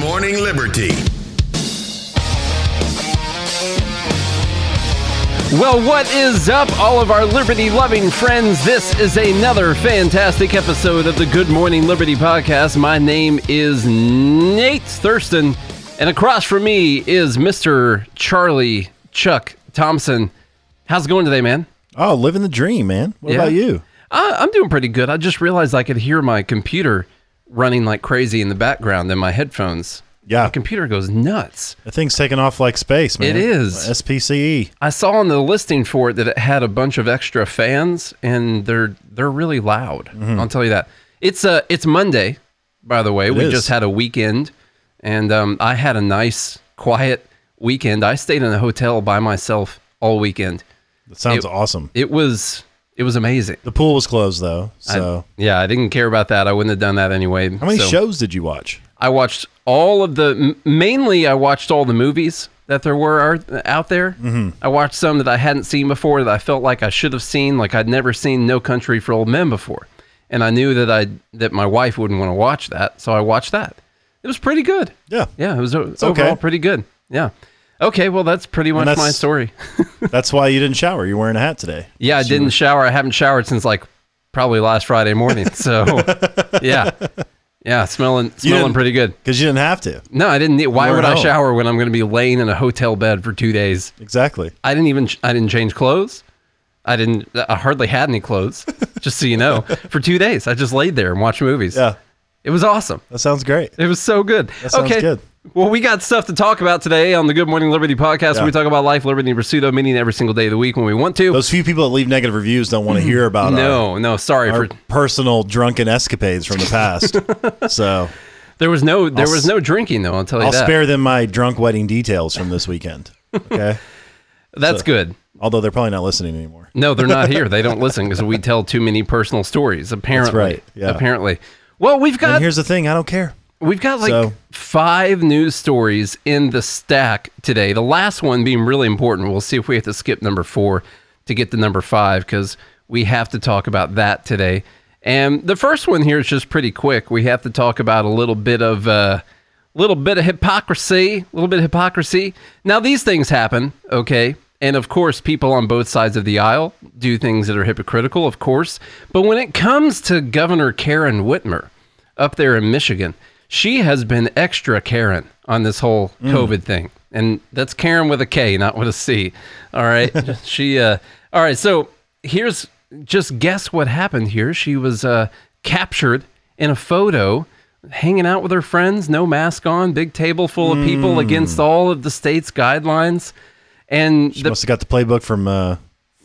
Morning Liberty. Well, what is up, all of our liberty loving friends? This is another fantastic episode of the Good Morning Liberty podcast. My name is Nate Thurston, and across from me is Mr. Charlie Chuck Thompson. How's it going today, man? Oh, living the dream, man. What Yeah. about you? Uh, I'm doing pretty good. I just realized I could hear my computer running like crazy in the background in my headphones. Yeah. My computer goes nuts. The thing's taking off like space, man. It is. SPCE. I saw on the listing for it that it had a bunch of extra fans, and they're they're really loud. I'll tell you that. It's uh it's Monday, by the way. we is. just had a weekend, and um, I had a nice, quiet weekend. I stayed in a hotel by myself all weekend. That sounds It- awesome. It was it was amazing. The pool was closed though. I- So, yeah, I didn't care about that. I wouldn't have done that anyway. how many So- shows did you watch? I watched all of the mainly I watched all the movies that there were out there. Mm-hmm. I watched some that I hadn't seen before that I felt like I should have seen, like I'd never seen No Country for Old Men before, and I knew that I that my wife wouldn't want to watch that, so I watched that. It was pretty good. Yeah. Yeah, it was o- okay. overall pretty good. Yeah. Okay, well that's pretty much that's, my story. That's why you didn't shower. You're wearing a hat today. yeah, I didn't shower. I haven't showered since like probably last Friday morning. So yeah, yeah, smelling smelling pretty good. Because you didn't have to. No, I didn't need. Why would I shower when I'm going to be laying in a hotel bed for two days? Exactly. I didn't even. I didn't change clothes. I didn't. I hardly had any clothes. just so you know, for two days I just laid there and watched movies. Yeah. It was awesome. That sounds great. It was so good. That sounds okay. good. Well, we got stuff to talk about today on the Good Morning Liberty podcast. Yeah. We talk about life, liberty, and pursuit of meaning every single day of the week when we want to. Those few people that leave negative reviews don't want to hear about our, no, no, sorry our for. personal drunken escapades from the past. so There was no. There I'll was no drinking though. I'll tell you I'll that. spare them my drunk wedding details from this weekend. Okay. That's good. Although they're probably not listening anymore. No, they're not here. They don't listen because we tell too many personal stories. Apparently, right, yeah. Apparently. Well, we've got And here's the thing I don't care. we've got like So- five news stories in the stack today. The last one being really important. We'll see if we have to skip number four to get to number five because we have to talk about that today. And the first one here is just pretty quick. We have to talk about a little bit of uh, little bit of hypocrisy, a little bit of hypocrisy. Now these things happen, okay? And of course, people on both sides of the aisle do things that are hypocritical, of course. But when it comes to Governor Karen Whitmer up there in Michigan, she has been extra Karen on this whole COVID thing. And that's Karen with a K, not with a C. All right. she uh all right, so here's just guess what happened here. She was uh captured in a photo hanging out with her friends, no mask on, big table full of people against all of the state's guidelines. And She the, must have got the playbook from uh,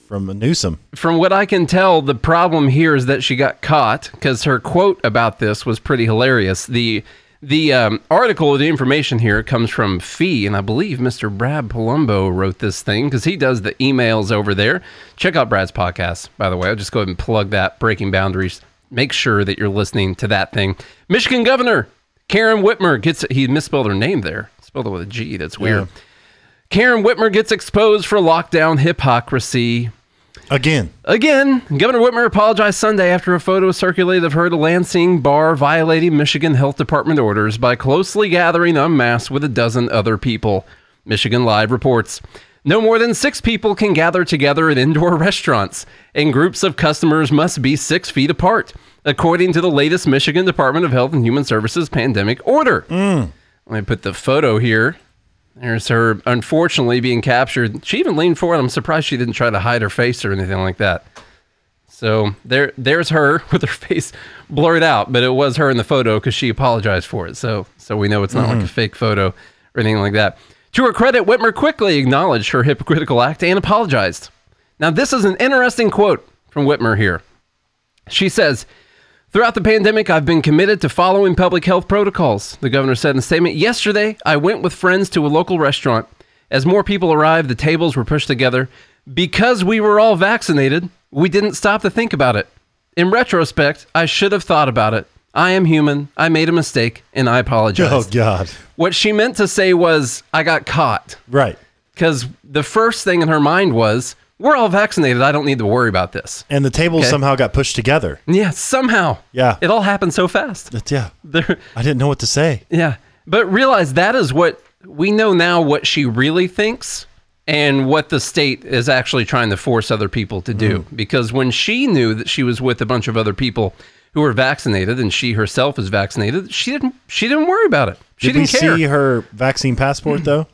from Newsom. from what I can tell, the problem here is that she got caught because her quote about this was pretty hilarious. The the um, article, of the information here comes from Fee, and I believe Mr. Brad Polumbo wrote this thing because he does the emails over there. Check out Brad's podcast, by the way. I'll just go ahead and plug that. Breaking Boundaries. Make sure that you're listening to that thing. Michigan Governor Karen Whitmer gets he misspelled her name there. Spelled it with a G. That's weird. Yeah. Karen Whitmer gets exposed for lockdown hypocrisy. Again. Again, Governor Whitmer apologized Sunday after a photo circulated of her at a Lansing bar violating Michigan Health Department orders by closely gathering unmasked with a dozen other people. Michigan Live reports. No more than six people can gather together in indoor restaurants, and groups of customers must be six feet apart, according to the latest Michigan Department of Health and Human Services pandemic order. Mm. Let me put the photo here. There's her, unfortunately, being captured. She even leaned forward. I'm surprised she didn't try to hide her face or anything like that. So there, there's her with her face blurred out, but it was her in the photo because she apologized for it. So, so we know it's not like a mm-hmm. fake photo or anything like that. To her credit, Whitmer quickly acknowledged her hypocritical act and apologized. Now, this is an interesting quote from Whitmer here. She says, Throughout the pandemic, I've been committed to following public health protocols, the governor said in a statement. Yesterday, I went with friends to a local restaurant. As more people arrived, the tables were pushed together. Because we were all vaccinated, we didn't stop to think about it. In retrospect, I should have thought about it. I am human. I made a mistake and I apologize. Oh God. What she meant to say was, I got caught. Right. Because the first thing in her mind was, we're all vaccinated. I don't need to worry about this. And the tables Okay. somehow got pushed together. Yeah, somehow. Yeah. It all happened so fast. Yeah. There, I didn't know what to say. yeah. But realize that is what we know now what she really thinks and what the state is actually trying to force other people to do. Mm. Because when she knew that she was with a bunch of other people who were vaccinated and she herself is vaccinated, she didn't she didn't worry about it. She Did didn't we care. see her vaccine passport though?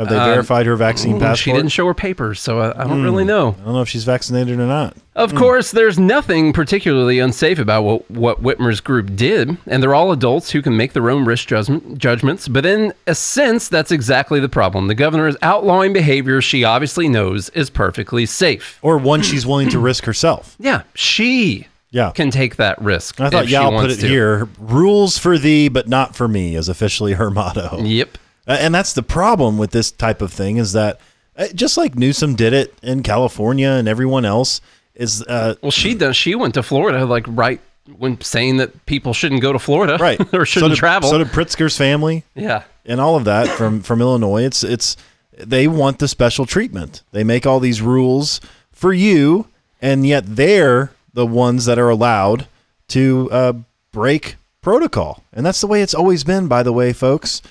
Have they verified her vaccine passport? she didn't show her papers, so I, I don't really hmm. know. I don't know if she's vaccinated or not. Of hmm. course, there's nothing particularly unsafe about what, what Whitmer's group did, and they're all adults who can make their own risk judgment, judgments. But in a sense, that's exactly the problem. The governor is outlawing behavior she obviously knows is perfectly safe. Or one she's willing to risk herself. Yeah, she Yeah. can take that risk. I thought, if yeah, she I'll put wants it to. here. Rules for thee, but not for me is officially her motto. Yep. Uh, And that's the problem with this type of thing is that uh, just like Newsom did it in California and everyone else is uh, Well, she does. She went to Florida, like right when saying that people shouldn't go to Florida, right or shouldn't so did, travel. So did Pritzker's family yeah. and all of that from from Illinois. It's it's they want the special treatment. They make all these rules for you, and yet they're the ones that are allowed to uh, break protocol. And that's the way it's always been. By the way, folks,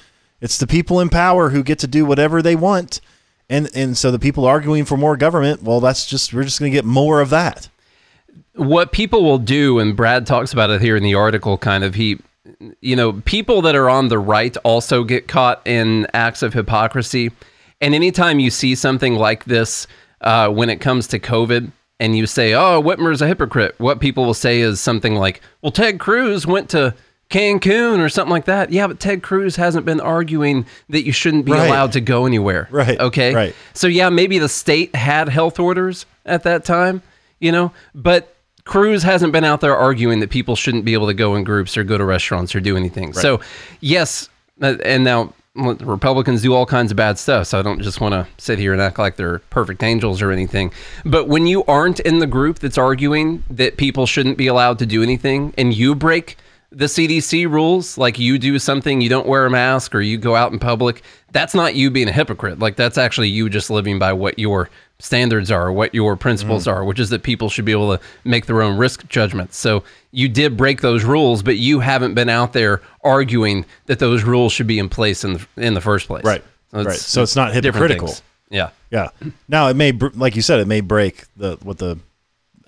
it's the people in power who get to do whatever they want. And, and so the people arguing for more government, well, that's just we're just going to get more of that. what people will do, and Brad talks about it here in the article, kind of he, you know, people that are on the right also get caught in acts of hypocrisy. And anytime you see something like this, uh, when it comes to COVID, and you say, "Oh, Whitmer's a hypocrite," what people will say is something like, "Well, Ted Cruz went to." Cancun or something like that. Yeah, but Ted Cruz hasn't been arguing that you shouldn't be Right. allowed to go anywhere. Right, Okay. right. So yeah, maybe the state had health orders at that time, you know, but Cruz hasn't been out there arguing that people shouldn't be able to go in groups or go to restaurants or do anything. So yes, uh, and now Republicans do all kinds of bad stuff. So I don't just want to sit here and act like they're perfect angels or anything. But when you aren't in the group that's arguing that people shouldn't be allowed to do anything, and you break the CDC rules, like you do something, you don't wear a mask or you go out in public, that's not you being a hypocrite. Like that's actually you just living by what your standards are, what your principles are, which is that people should be able to make their own risk judgments. So you did break those rules, but you haven't been out there arguing that those rules should be in place in the, in the first place. Right. Right. So it's not hypocritical. Yeah. Yeah. Now it may, like you said, it may break the what the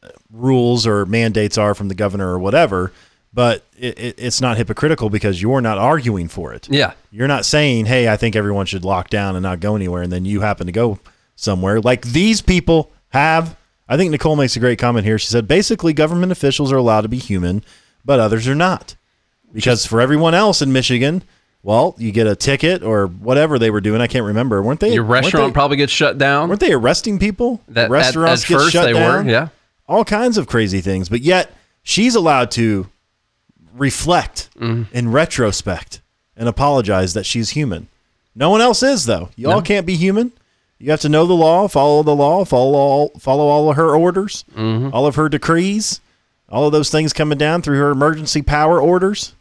uh, rules or mandates are from the governor or whatever, but it, it, it's not hypocritical because you're not arguing for it. Yeah. You're not saying, "Hey, I think everyone should lock down and not go anywhere," and then you happen to go somewhere like these people have. I think Nicole makes a great comment here. She said, "Basically, government officials are allowed to be human, but others are not." Because for everyone else in Michigan, well, you get a ticket or whatever they were doing. I can't remember. Weren't they? Your restaurant they- probably gets shut down. Weren't they arresting people? That- at- Restaurants at get first shut they down. were, yeah. All kinds of crazy things. But yet she's allowed to reflect Mm-hmm. in retrospect and apologize that she's human. No one else is though. You all can't be human. You have to know the law, follow the law, follow all follow all of her orders, Mm-hmm. all of her decrees, all of those things coming down through her emergency power orders.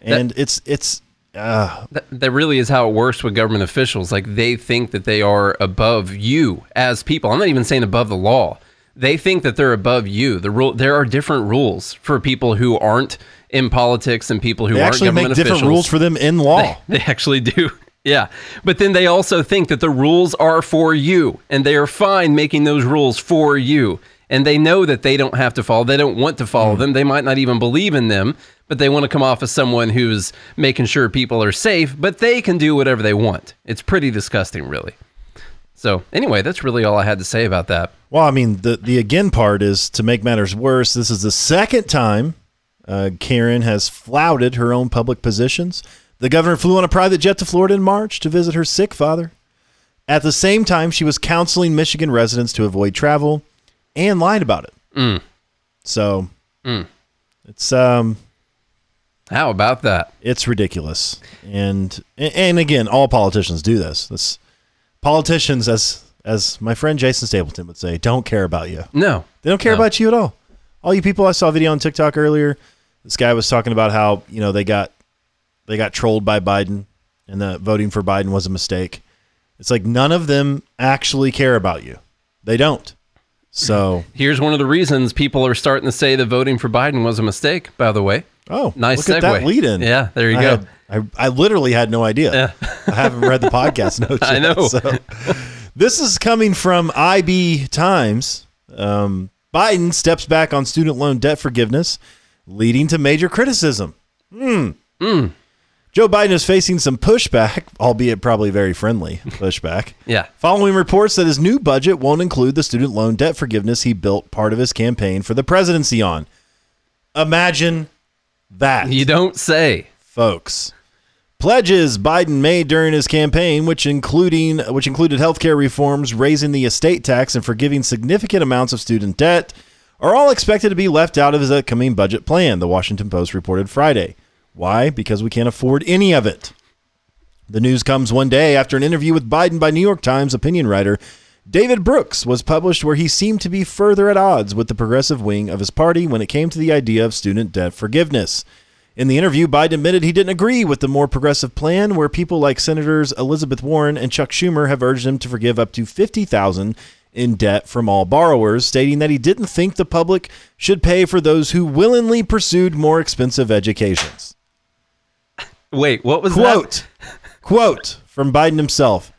And it's it's uh, That, that really is how it works with government officials. Like they think that they are above you as people. I'm not even saying above the law. They think that they're above you. The rule there are different rules for people who aren't in politics and people who they aren't actually make different officials. rules for them in law. They actually do. Yeah. But then they also think that the rules are for you and they are fine making those rules for you. And they know that they don't have to follow. They don't want to follow Hmm. them. They might not even believe in them, but they want to come off as someone who's making sure people are safe, but they can do whatever they want. It's pretty disgusting, really. So, anyway, that's really all I had to say about that. Well, I mean, the the again part is to make matters worse. This is the second time uh, Karen has flouted her own public positions. The governor flew on a private jet to Florida in March to visit her sick father. At the same time, she was counseling Michigan residents to avoid travel and lied about it. So it's um How about that? it's ridiculous. And and again, all politicians do this. This politicians, as as my friend Jason Stapleton would say, don't care about you. No. They don't care No. about you at all. All you people, I saw a video on TikTok earlier. This guy was talking about how you know they got they got trolled by Biden, and that voting for Biden was a mistake. It's like none of them actually care about you. They don't. So, Here's one of the reasons people are starting to say that voting for Biden was a mistake, by the way. oh, Nice look segue. at that lead in. Yeah, there you I go. had I, I literally had no idea. Yeah. I haven't read the podcast notes. I yet, know. So. this is coming from IB Times. Um, Biden steps back on student loan debt forgiveness, leading to major criticism. Hmm. Joe Biden is facing some pushback, albeit probably very friendly pushback. Yeah. Following reports that his new budget won't include the student loan debt forgiveness he built part of his campaign for the presidency on. Imagine that You don't say. folks. Pledges Biden made during his campaign, which including which included healthcare reforms, raising the estate tax, and forgiving significant amounts of student debt, are all expected to be left out of his upcoming budget plan. The Washington Post reported Friday. Why? Because we can't afford any of it. The news comes one day after an interview with Biden by New York Times opinion writer David Brooks was published where he seemed to be further at odds with the progressive wing of his party when it came to the idea of student debt forgiveness. In the interview, Biden admitted he didn't agree with the more progressive plan where people like Senators Elizabeth Warren and Chuck Schumer have urged him to forgive up to 50,000 in debt from all borrowers, stating that he didn't think the public should pay for those who willingly pursued more expensive educations. Wait, what was that? Quote, quote from Biden himself.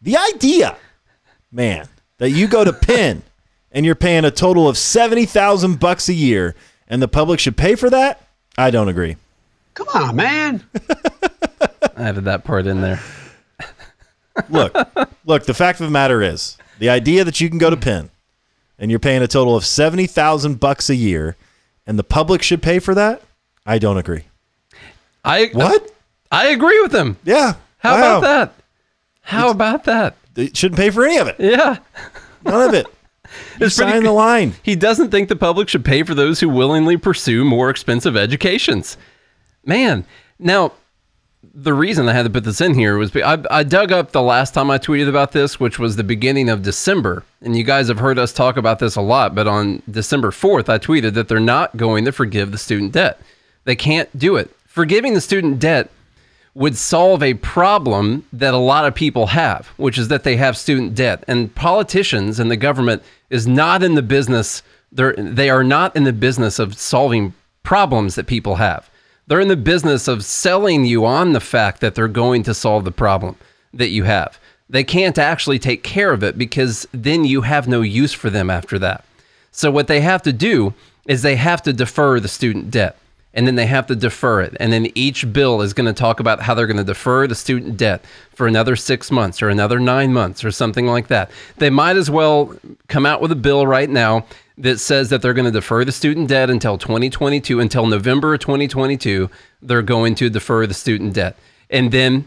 The idea, man, that you go to Penn and you're paying a total of 70,000 bucks a year and the public should pay for that? I don't agree. Come on, man. I added that part in there. Look, look, the fact of the matter is, the idea that you can go to Penn and you're paying a total of 70,000 bucks a year and the public should pay for that? I don't agree. I What? I agree with him. Yeah. How Wow. about that? How about that? They shouldn't pay for any of it. Yeah. None of it. You It's sign the line. He doesn't think the public should pay for those who willingly pursue more expensive educations. Man, now the reason I had to put this in here was I, I dug up the last time I tweeted about this, which was the beginning of December. And you guys have heard us talk about this a lot, but on December 4th, I tweeted that they're not going to forgive the student debt. They can't do it. Forgiving the student debt would solve a problem that a lot of people have, which is that they have student debt. And politicians and the government is not in the business they're they are not in the business of solving problems that people have. They're in the business of selling you on the fact that they're going to solve the problem that you have. They can't actually take care of it because then you have no use for them after that. So what they have to do is they have to defer the student debt and then they have to defer it. And then each bill is going to talk about how they're going to defer the student debt for another six months or another nine months or something like that. They might as well come out with a bill right now that says that they're going to defer the student debt until 2022, until November of 2022. They're going to defer the student debt. And then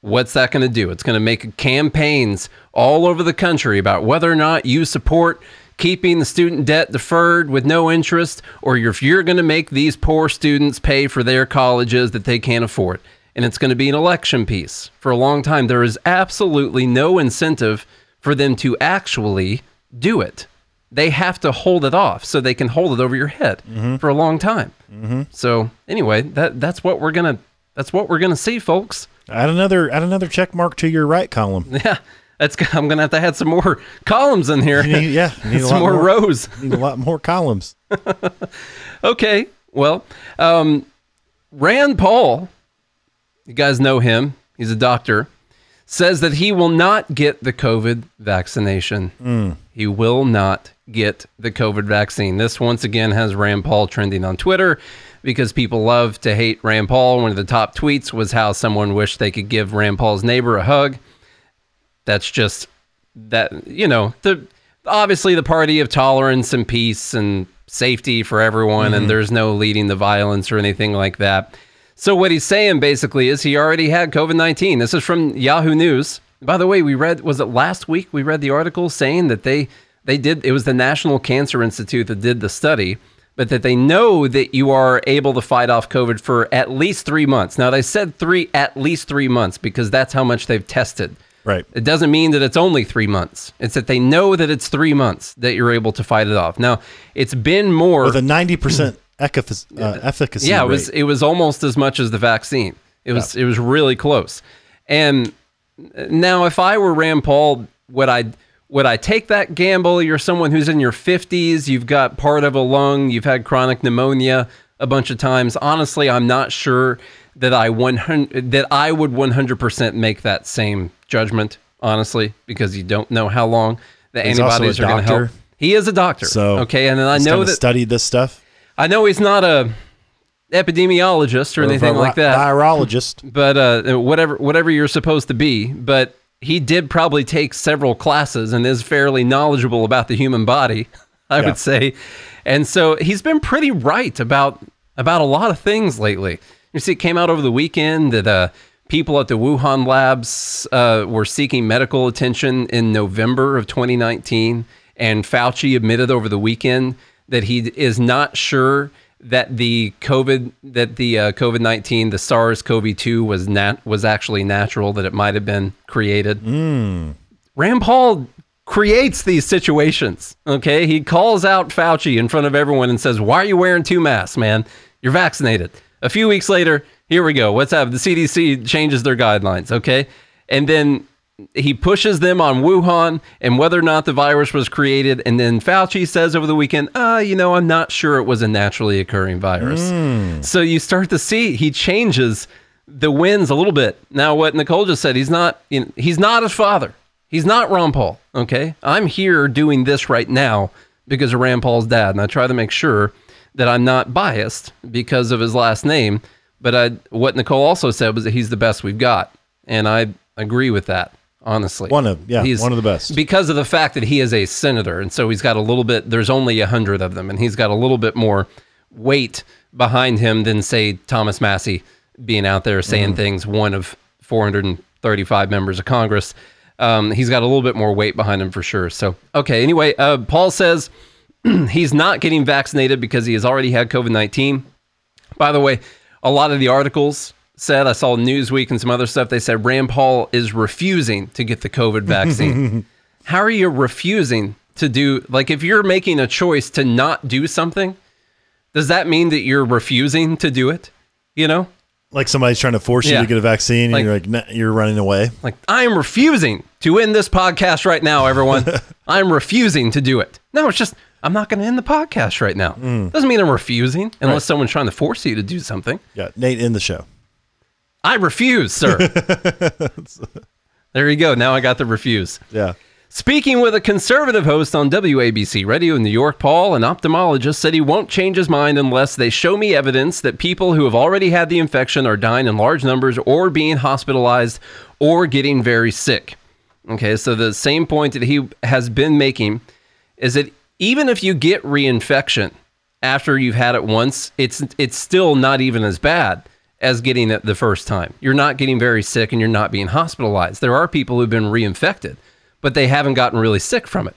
what's that going to do? It's going to make campaigns all over the country about whether or not you support keeping the student debt deferred with no interest, or if you're going to make these poor students pay for their colleges that they can't afford. And it's going to be an election piece for a long time. There is absolutely no incentive for them to actually do it. They have to hold it off so they can hold it over your head mm-hmm. for a long time. Mm-hmm. So anyway, that that's what we're gonna that's what we're gonna see, folks. Add another add another check mark to your right column. Yeah, that's. I'm gonna have to add some more columns in here. You need- yeah, you need some more, more. rows. Need a lot more columns. Okay, well, um, Rand Paul, you guys know him. He's a doctor. Says that he will not get the COVID vaccination. He will not get the COVID vaccine. This once again has Rand Paul trending on Twitter because people love to hate Rand Paul. One of the top tweets was how someone wished they could give Rand Paul's neighbor a hug. That's just that you know the obviously the party of tolerance and peace and safety for everyone and mm-hmm. there's no leading the violence or anything like that. So what he's saying basically is he already had COVID-19. This is from Yahoo News. By the way, we read was it last week we read the article saying that they they did it was the National Cancer Institute that did the study, but that they know that you are able to fight off COVID for at least 3 months. Now they said 3 at least 3 months because that's how much they've tested. Right. It doesn't mean that it's only three months. It's that they know that it's three months that you're able to fight it off. Now, it's been more. With a ninety percent efficacy, uh, yeah, it rate. was it was almost as much as the vaccine. It was it was really close. And now, if I were Rand Paul, would I would I take that gamble? You're someone who's in your 50s. You've got part of a lung. You've had chronic pneumonia a bunch of times. Honestly, I'm not sure that I 100 that I would 100% make that same judgment, honestly, because you don't know how long the He's antibodies are going to help. He is a doctor. So okay, and then I know that studied this stuff. I know he's not a epidemiologist or, anything a like that Virologist. but uh, whatever whatever you're supposed to be. But he did probably take several classes and is fairly knowledgeable about the human body, I Yeah. would say. And so he's been pretty right about about a lot of things lately. You see, it came out over the weekend that uh, people at the Wuhan labs uh, were seeking medical attention in November of 2019, and Fauci admitted over the weekend that he is not sure that the COVID that the uh, COVID nineteen the SARS CoV two was nat was actually natural that it might have been created. Rand Paul creates these situations. Okay, he calls out Fauci in front of everyone and says, "Why are you wearing two masks, man? You're vaccinated." A few weeks later, here we go. What's up? The CDC changes their guidelines. Okay, and then he pushes them on Wuhan and whether or not the virus was created. And then Fauci says over the weekend, uh, you know, I'm not sure it was a naturally occurring virus. So you start to see he changes the winds a little bit. Now, what Nicole just said, he's not, you know, he's not his father. He's not Ron Paul. Okay. I'm here doing this right now because of Rand Paul's dad. And I try to make sure that I'm not biased because of his last name. But I, what Nicole also said was that he's the best we've got. And I agree with that, honestly. One of- yeah, one of the best. Because of the fact that he is a senator. And so he's got a little bit, there's only a hundred of them. And he's got a little bit more weight behind him than, say, Thomas Massie being out there saying things, one of 435 members of Congress. Um, he's got a little bit more weight behind him for sure. So, okay. Anyway, uh, Paul says he's not getting vaccinated because he has already had COVID 19. By the way, a lot of the articles said, I saw Newsweek and some other stuff, they said Rand Paul is refusing to get the COVID vaccine. How are you refusing to do, like, if you're making a choice to not do something, does that mean that you're refusing to do it? You know? Like somebody's trying to force you to get a vaccine, Like- and you're like, you're running away. Like, I am refusing to end this podcast right now, everyone. I'm refusing to do it. No, it's just, I'm not going to end the podcast right now. Mm. Doesn't mean I'm refusing unless Right. someone's trying to force you to do something. Yeah, Nate, in the show. I refuse, sir. there you go. Now I got the refuse. Yeah. Speaking with a conservative host on WABC Radio in New York, Paul, an ophthalmologist, said he won't change his mind unless they show me evidence that people who have already had the infection are dying in large numbers or being hospitalized or getting very sick. Okay, so the same point that he has been making is that even if you get reinfection after you've had it once, it's it's still not even as bad as getting it the first time. You're not getting very sick and you're not being hospitalized. There are people who've been reinfected, but they haven't gotten really sick from it.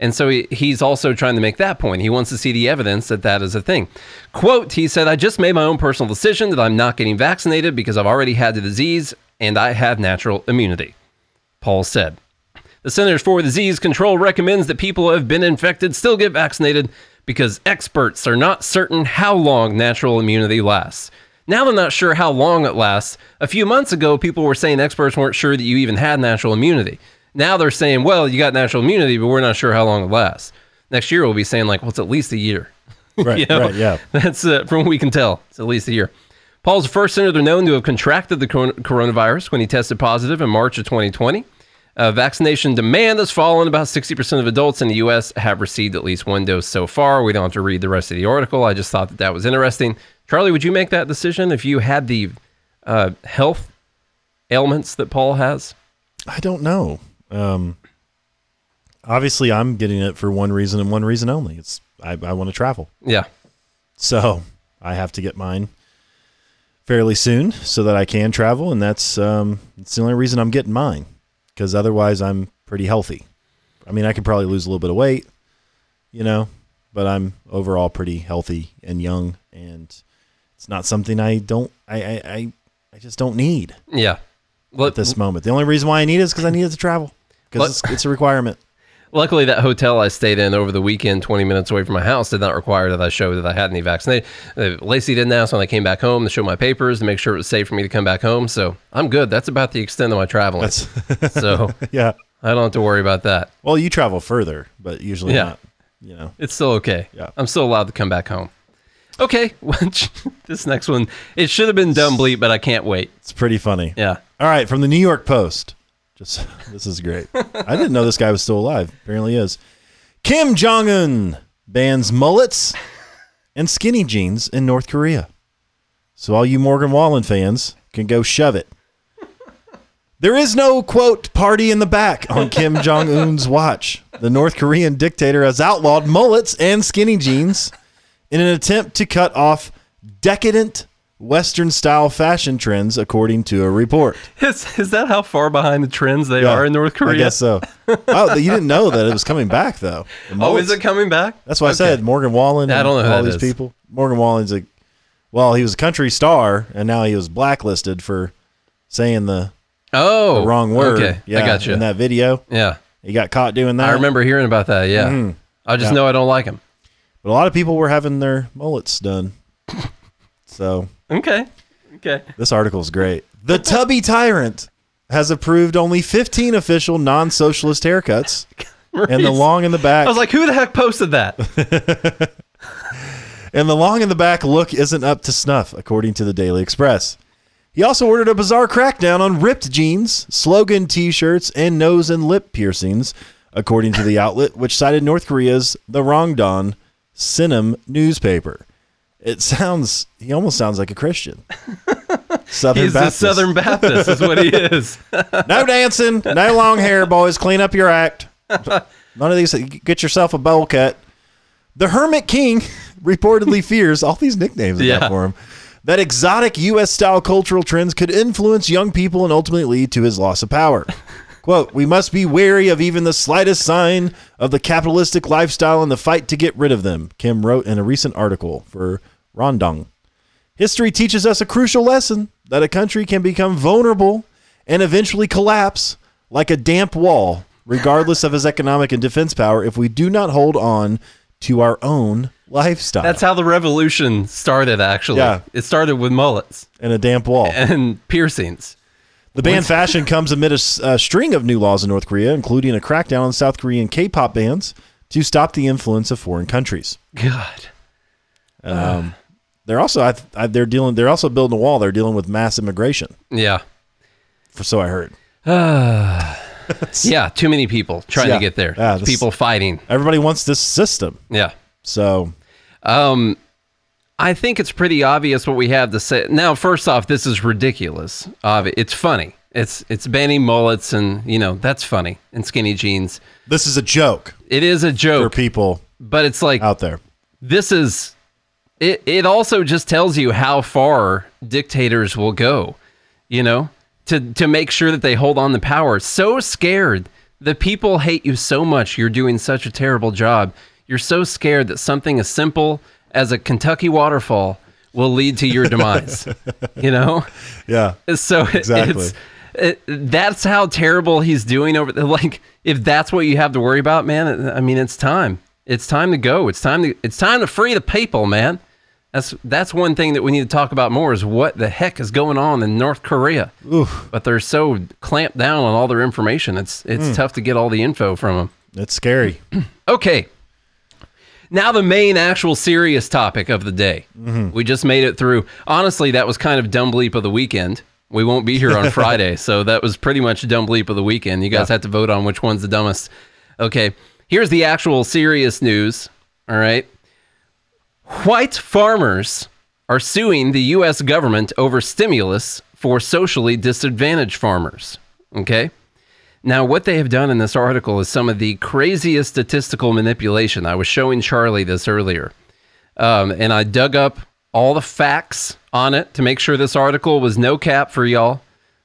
And so he, he's also trying to make that point. He wants to see the evidence that that is a thing. Quote, he said, I just made my own personal decision that I'm not getting vaccinated because I've already had the disease and I have natural immunity. Paul said. The Centers for Disease Control recommends that people who have been infected still get vaccinated because experts are not certain how long natural immunity lasts. Now they're not sure how long it lasts. A few months ago, people were saying experts weren't sure that you even had natural immunity. Now they're saying, well, you got natural immunity, but we're not sure how long it lasts. Next year, we'll be saying, like, well, it's at least a year. Right. You know? Right. Yeah. That's uh, from what we can tell. It's at least a year. Paul's the first senator known to have contracted the coronavirus when he tested positive in March of 2020. Uh, vaccination demand has fallen. About 60% of adults in the U.S. have received at least one dose so far. We don't have to read the rest of the article. I just thought that that was interesting. Charlie, would you make that decision if you had the uh, health ailments that Paul has? I don't know. Um, obviously, I'm getting it for one reason and one reason only. It's I, I want to travel, Yeah. so I have to get mine fairly soon so that I can travel, and that's um, it's the only reason I'm getting mine. Because otherwise, I'm pretty healthy. I mean, I could probably lose a little bit of weight, you know, but I'm overall pretty healthy and young, and it's not something I don't I I, I, I just don't need Yeah. Well, at this moment. The only reason why I need it is because I need it to travel because it's, it's a requirement. Luckily, that hotel I stayed in over the weekend, 20 minutes away from my house, did not require that I show that I had any vaccinated. Uh, Lacey didn't ask when I came back home to show my papers to make sure it was safe for me to come back home. So I'm good. That's about the extent of my traveling. That's so yeah. I don't have to worry about that. Well, you travel further, but usually Yeah. not. You know. It's still okay. Yeah. I'm still allowed to come back home. Okay, this next one it should have been dumb bleep, but I can't wait. It's pretty funny. Yeah. All right, from the New York Post. Just this is great. I didn't know this guy was still alive. Apparently is. Kim Jong Un bans mullets and skinny jeans in North Korea. So all you Morgan Wallen fans can go shove it. There is no quote party in the back on Kim Jong Un's watch. The North Korean dictator has outlawed mullets and skinny jeans in an attempt to cut off decadent Western style fashion trends, according to a report. Is, is that how far behind the trends they Yeah, are in North Korea? I guess so. oh, you didn't know that it was coming back though. The Oh, is it coming back? That's why I said Morgan Wallen. I don't know who all these is. people. Morgan Wallen's a well, he was a country star, and now he was blacklisted for saying the, Oh, the wrong word. Okay, yeah, I got you. In that video, yeah, he got caught doing that. I remember hearing about that. Yeah, Mhm. I just Yeah. know I don't like him. But a lot of people were having their mullets done. so Okay, okay. this article is great. The Tubby Tyrant has approved only 15 official non-socialist haircuts, and the long in the back I was like, who the heck posted that? and the long in the back look isn't up to snuff, according to the Daily Express. He also ordered a bizarre crackdown on ripped jeans, slogan T-shirts, and nose and lip piercings, according to the outlet, which cited North Korea's The Rodong Sinmun newspaper. It sounds he almost sounds like a Christian. Southern He's Baptist. a Southern Baptist, is what he is. no dancing, no long hair, boys. Clean up your act. None of these. Get yourself a bowl cut. The Hermit King reportedly fears all these nicknames Yeah. for him. That exotic U.S. style cultural trends could influence young people and ultimately lead to his loss of power. Quote, we must be wary of even the slightest sign of the capitalistic lifestyle in the fight to get rid of them, Kim wrote in a recent article for Rodong. History teaches us a crucial lesson that a country can become vulnerable and eventually collapse like a damp wall, regardless of its economic and defense power, if we do not hold on to our own lifestyle. That's how the revolution started. Actually, Yeah. it started with mullets and a damp wall. and piercings. The ban fashion comes amid a string of new laws in North Korea, including a crackdown on South Korean K-pop bands to stop the influence of foreign countries. God, Um, they're also I, I, they're dealing they're also building a wall. They're dealing with mass immigration, yeah, for so I heard. yeah. Too many people trying Yeah. to get there. Yeah, this- people fighting. Everybody wants this system, Yeah. so Um, I think it's pretty obvious what we have to say. Now, first off, this is ridiculous. It's funny. It's it's banning mullets and you know that's funny and skinny jeans. this is a joke It is a joke for people but it's like out there. this is. It it also just tells you how far dictators will go, you know, to to make sure that they hold on to power. So scared. The people hate you so much. You're doing such a terrible job. You're so scared that something as simple as a Kentucky waterfall will lead to your demise. you know? Yeah, So Exactly. it's it, that's how terrible he's doing over there. Like if that's what you have to worry about, man, I mean it's time. It's time to go. It's time to it's time to free the people, man. That's that's one thing that we need to talk about more is what the heck is going on in North Korea. Oof, But they're so clamped down on all their information. It's it's Hmm. tough to get all the info from them. it's scary. Okay. Now the main actual serious topic of the day. We just made it through. Honestly, that was kind of dumb bleep of the weekend. We won't be here on Friday, so that was pretty much dumb bleep of the weekend. You guys Yeah. have to vote on which one's the dumbest. Okay. Here's the actual serious news. All right. White farmers are suing the U.S. government over stimulus for socially disadvantaged farmers. Okay. Now, what they have done in this article is some of the craziest statistical manipulation. I was showing Charlie this earlier, um, and I dug up all the facts on it to make sure this article was no cap for y'all.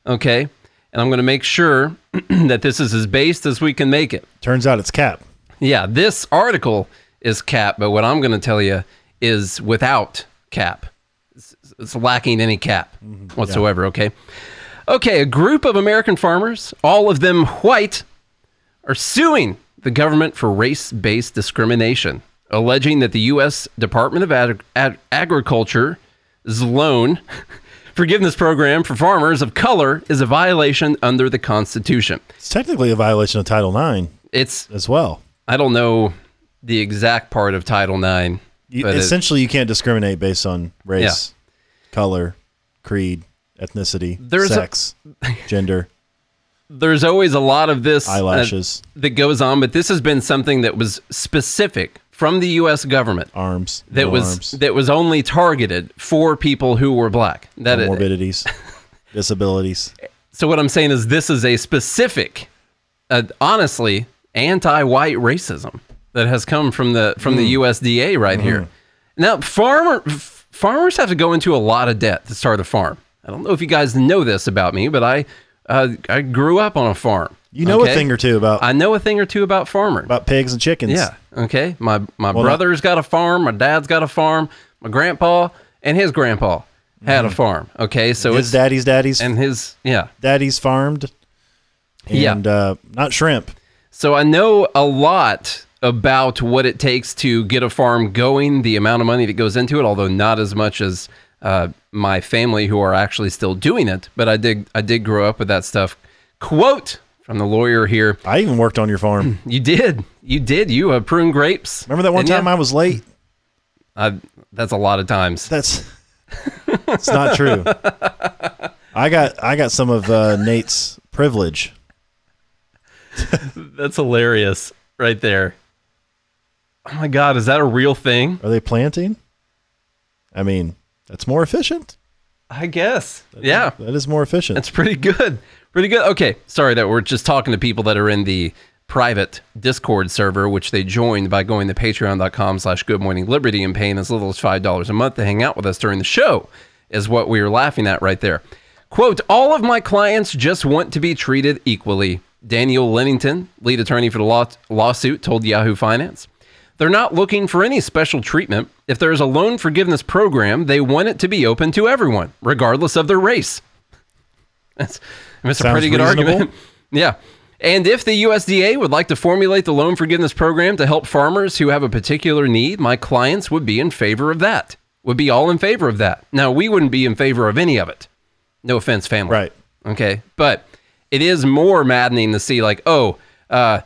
Okay. And I'm going to make sure that this is as based as we can make it. Turns out it's Cap. Yeah, this article is cap, but what I'm going to tell you is without cap. It's, it's lacking any cap mm-hmm. whatsoever, okay? Okay, a group of American farmers, all of them white, are suing the government for race based discrimination, alleging that the U.S. Department of Ag- Ag- Agriculture's loan forgiveness program for farmers of color is a violation under the Constitution. It's technically a violation of Title IX It's as well. I don't know the exact part of Title IX, You, but it- essentially, you can't discriminate based on race, color, creed, ethnicity, There's a- sex, gender, there's always a lot of this uh, that goes on, but this has been something that was specific from the U.S. government arms, that no was arms, that was only targeted for people who were black. That comorbidities, disabilities. so what I'm saying is this is a specific, uh, honestly, anti-white racism that has come from the from the USDA right here. Now, farmer f- farmers have to go into a lot of debt to start a farm. I don't know if you guys know this about me, but I uh, I grew up on a farm. You know okay? a thing or two about I know a thing or two about farmers. about pigs and chickens. Yeah. Okay. My my Well, brother's got a farm. My dad's got a farm. My grandpa and his grandpa had a farm. Okay. So his it's daddy's daddy's and his yeah. daddy's farmed. Yeah. And uh, not shrimp. So I know a lot about what it takes to get a farm going, the amount of money that goes into it, although not as much as uh, my family who are actually still doing it. But I did I did grow up with that stuff. Quote from the lawyer here. I even worked on your farm. You did. You did. You uh, prune grapes. Remember that one Didn't time ya? I was late? I, that's a lot of times. That's it's not true. I got I got some of uh, Nate's privilege. That's hilarious right there. Oh my God, is that a real thing? Are they planting? I mean, that's more efficient. I guess. Yeah, That is more efficient. that's pretty good. Pretty good. Okay, sorry that we're just talking to people that are in the private Discord server, which they joined by going to patreon.com slash good morning liberty and paying as little as $5 a month to hang out with us during the show, is what we were laughing at right there. Quote, all of my clients just want to be treated equally. Daniel Lennington, lead attorney for the law- lawsuit, told Yahoo Finance. They're not looking for any special treatment. If there is a loan forgiveness program, they want it to be open to everyone, regardless of their race. That's, that's a pretty good reasonable. argument. yeah. And if the USDA would like to formulate the loan forgiveness program to help farmers who have a particular need, my clients would be in favor of that. Would be all in favor of that. Now, we wouldn't be in favor of any of it. No offense, family. Right. Okay. But it is more maddening to see, like, oh, uh,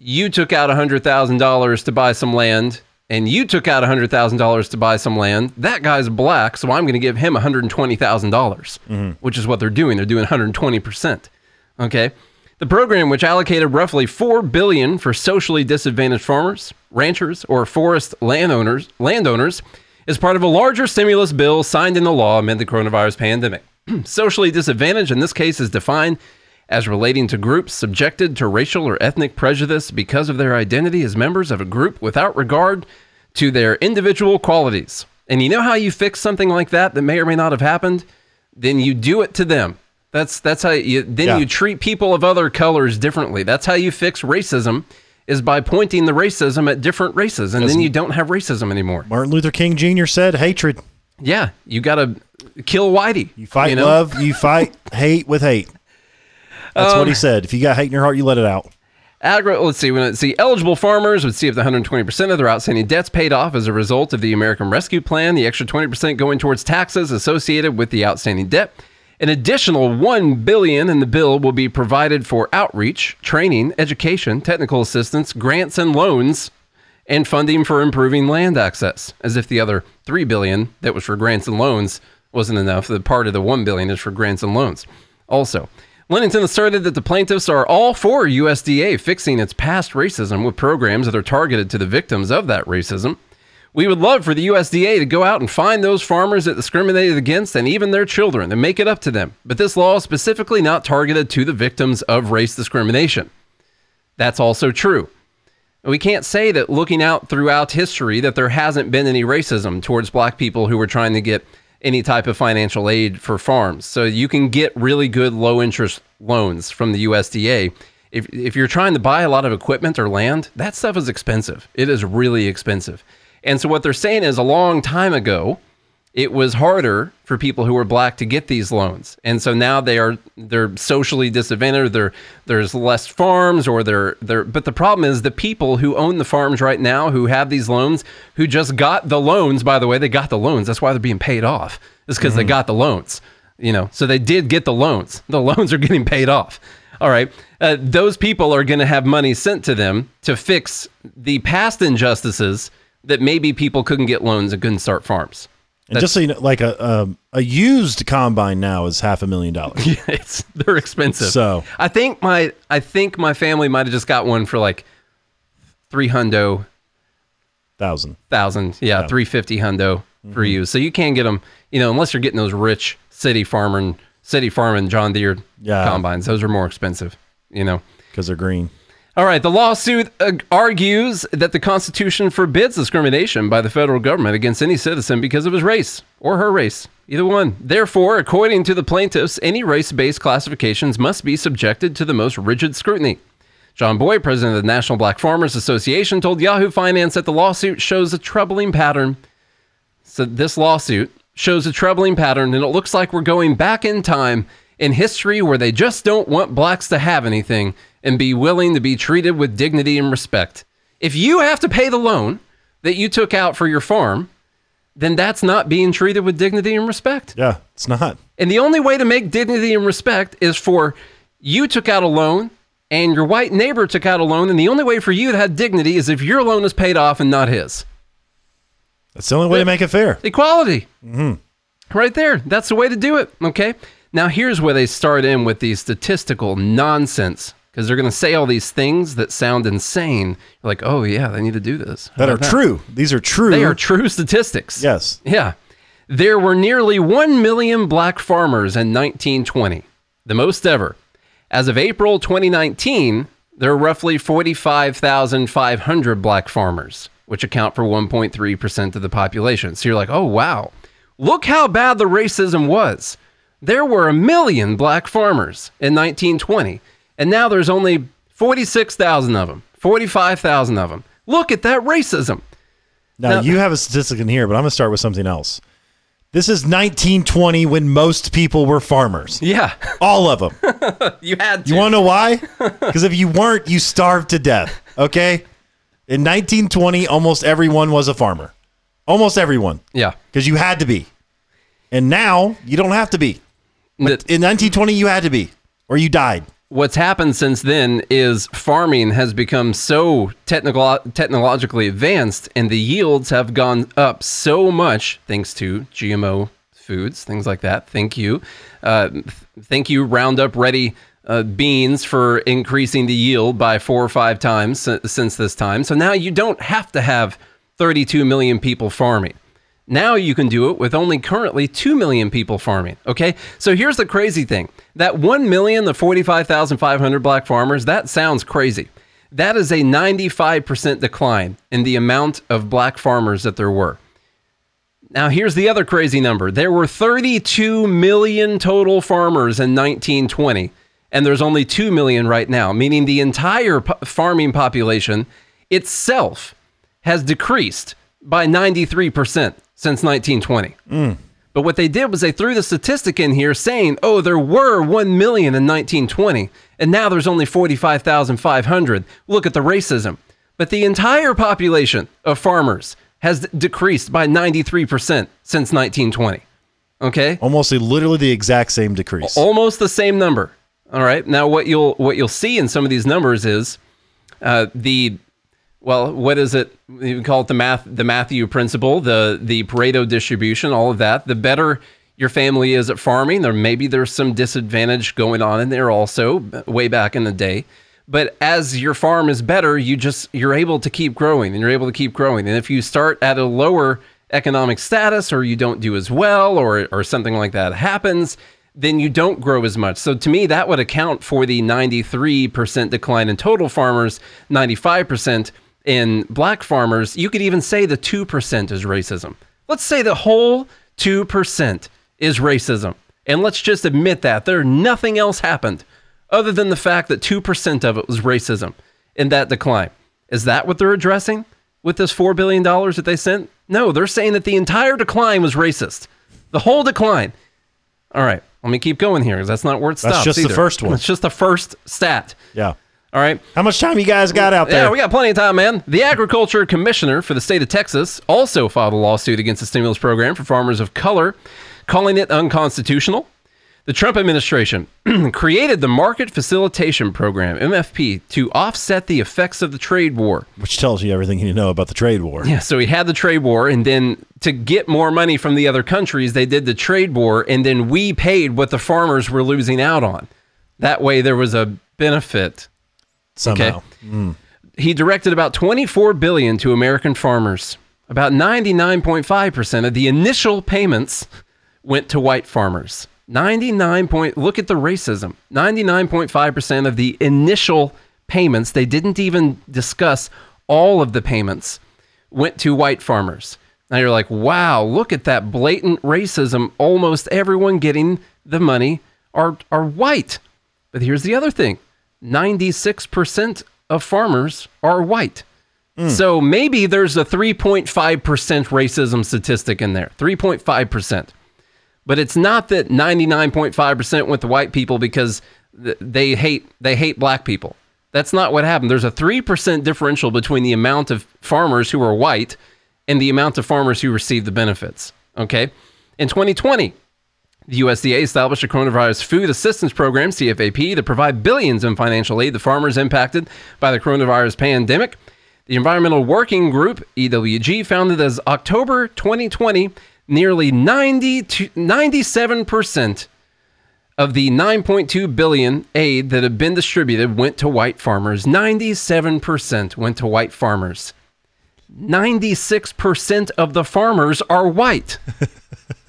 you took out $100,000 to buy some land and you took out $100,000 to buy some land. That guy's black, so I'm going to give him $120,000, dollars mm-hmm. which is what they're doing. They're doing 120%. Okay? The program which allocated roughly 4 billion for socially disadvantaged farmers, ranchers, or forest landowners, landowners is part of a larger stimulus bill signed into law amid the coronavirus pandemic. socially disadvantaged in this case is defined as relating to groups subjected to racial or ethnic prejudice because of their identity as members of a group without regard to their individual qualities. And you know how you fix something like that that may or may not have happened? Then you do it to them. That's that's how you then Yeah. you treat people of other colors differently. That's how you fix racism is by pointing the racism at different races and then you don't have racism anymore. Martin Luther King Jr. said, "Hatred. Yeah, you got to kill Whitey. You fight know? love. You fight hate with hate." That's Um, what he said. If you got hate in your heart, you let it out. Agri- let's see. When see eligible farmers would see if the 120% of their outstanding debts paid off as a result of the American Rescue Plan. The extra 20% going towards taxes associated with the outstanding debt. An additional 1 billion in the bill will be provided for outreach, training, education, technical assistance, grants and loans, and funding for improving land access. As if the other 3 billion that was for grants and loans wasn't enough. The part of the 1 billion is for grants and loans. Also, Lennington asserted that the plaintiffs are all for USDA fixing its past racism with programs that are targeted to the victims of that racism. We would love for the USDA to go out and find those farmers that discriminated against and even their children and make it up to them. But this law is specifically not targeted to the victims of race discrimination. That's also true. We can't say that looking out throughout history that there hasn't been any racism towards black people who were trying to get any type of financial aid for farms. So you can get really good low interest loans from the USDA. If, if you're trying to buy a lot of equipment or land, that stuff is expensive. It is really expensive. And so what they're saying is a long time ago, it was harder for people who were black to get these loans. And so now they are they're socially disadvantaged there there's less farms or they're they're but the problem is the people who own the farms right now who have these loans who just got the loans by the way they got the loans. That's why they're being paid off. Is because they got the loans you know? So they did get the loans. The loans are getting paid off. All right. Uh, those people are going to have money sent to them to fix the past injustices that maybe people couldn't get loans and couldn't start farms. And just so you know, like a um, a used combine now is half a million dollars. Yeah, it's they're expensive. So- I think my I think my family might have just got one for like three hundo Thousand. thousand. Yeah, three fifty hundo for you. So you can't get them, you know, unless you're getting those rich city farming, city farming John Deere Yeah. combines. Those are more expensive. You know. because they're green. All right, the lawsuit uh, argues that the Constitution forbids discrimination by the federal government against any citizen because of his race or her race, either one. Therefore, according to the plaintiffs, any race based classifications must be subjected to the most rigid scrutiny. John Boyd, president of the National Black Farmers Association, told Yahoo Finance that the lawsuit shows a troubling pattern. So, this lawsuit shows a troubling pattern, and it looks like we're going back in time in history where they just don't want blacks to have anything and be willing to be treated with dignity and respect. If you have to pay the loan that you took out for your farm, then that's not being treated with dignity and respect. Yeah, it's not. And the only way to make dignity and respect is for you took out a loan and your white neighbor took out a loan. And the only way for you to have dignity is if your loan is paid off and not his. That's the only way to make it fair. Equality. Mm-hmm. Right there. That's the way to do it. Okay. Now, here's where they start in with these statistical nonsense because they're going to say all these things that sound insane. You're like, oh, yeah, they need to do this. That are about true. These are true. They are true statistics. Yes. Yeah. There were nearly 1 million black farmers in 1920, the most ever. As of April 2019, there are roughly 45,500 black farmers, which account for 1.3% of the population. So you're like, oh, wow. Look how bad the racism was. There were a million black farmers in 1920, and now there's only 46,000 of them, 45,000 of them. Look at that racism. Now, Now- you have a statistic in here, but I'm going to start with something else. This is 1920 when most people were farmers. Yeah, All of them. you had to. You want to know why? Because if you weren't, you starved to death. Okay? In 1920, almost everyone was a farmer. Almost everyone. yeah. Because you had to be. And now, you don't have to be. That- In 1920, you had to be, or you died. what's happened since then is farming has become so technical, technologically advanced and the yields have gone up so much thanks to GMO foods, things like that. Thank you. Uh, th- thank you, Roundup Ready uh, beans, for increasing the yield by four or five times si- since this time. So now you don't have to have 32 million people farming. Now you can do it with only currently 2 million people farming. Okay. So here's the crazy thing that 1 million, the 45,500 black farmers, that sounds crazy. That is a 95% decline in the amount of black farmers that there were. Now, here's the other crazy number there were 32 million total farmers in 1920, and there's only 2 million right now, meaning the entire farming population itself has decreased by 93% since 1920. But what they did was they threw the statistic in here saying, oh, there were 1 million in 1920, and now there's only 45,500. Look at the racism. But the entire population of farmers has d- decreased by 93% since 1920. Okay? Almost literally the exact same decrease. almost the same number. All right. Now, what you'll what you'll see in some of these numbers is uh, the well, what is it? You call it the math, the Matthew principle, the the Pareto distribution, all of that. The better your family is at farming, there maybe there's some disadvantage going on in there also, way back in the day. But as your farm is better, you just you're able to keep growing and you're able to keep growing. And if you start at a lower economic status or you don't do as well or or something like that happens, then you don't grow as much. So to me, that would account for the 93% decline in total farmers, 95% in black farmers. You could even say the 2% is racism. Let's say the whole 2% is racism. And let's just admit that there nothing else happened other than the fact that 2% of it was racism in that decline. Is that what they're addressing with this $4 billion that they sent? No, they're saying that the entire decline was racist. The whole decline. All right, let me keep going here because that's not where it stops. just the first one. It's just the first stat. yeah. All right. How much time you guys got out there? Yeah, we got plenty of time, man. The Agriculture Commissioner for the state of Texas also filed a lawsuit against the stimulus program for farmers of color, calling it unconstitutional. The Trump administration created the Market Facilitation Program, MFP, to offset the effects of the trade war. Which tells you everything you know about the trade war. Yeah, so he had the trade war, and then to get more money from the other countries, they did the trade war, and then we paid what the farmers were losing out on. That way, there was a benefit. Somehow. Hmm. He directed about 24 billion to American farmers. About 99.5% of the initial payments went to white farmers. 99 point look at the racism. 99.5% of the initial payments, they didn't even discuss all of the payments went to white farmers. Now you're like, "Wow, look at that blatant racism. Almost everyone getting the money are are white." But here's the other thing. 96% of farmers are white. Hmm. So maybe there's a 3.5% racism statistic in there. 3.5%. But it's not that 99.5% went to white people because th- they hate they hate black people. That's not what happened. There's a 3% differential between the amount of farmers who are white and the amount of farmers who receive the benefits. Okay? In 2020, the USDA established a coronavirus food assistance program, CFAP, to provide billions in financial aid to farmers impacted by the coronavirus pandemic. The Environmental Working Group, EWG, founded as October 2020, nearly 90 to 97% of the 9.2 billion aid that had been distributed went to white farmers. 97% went to white farmers. 96% of the farmers are white.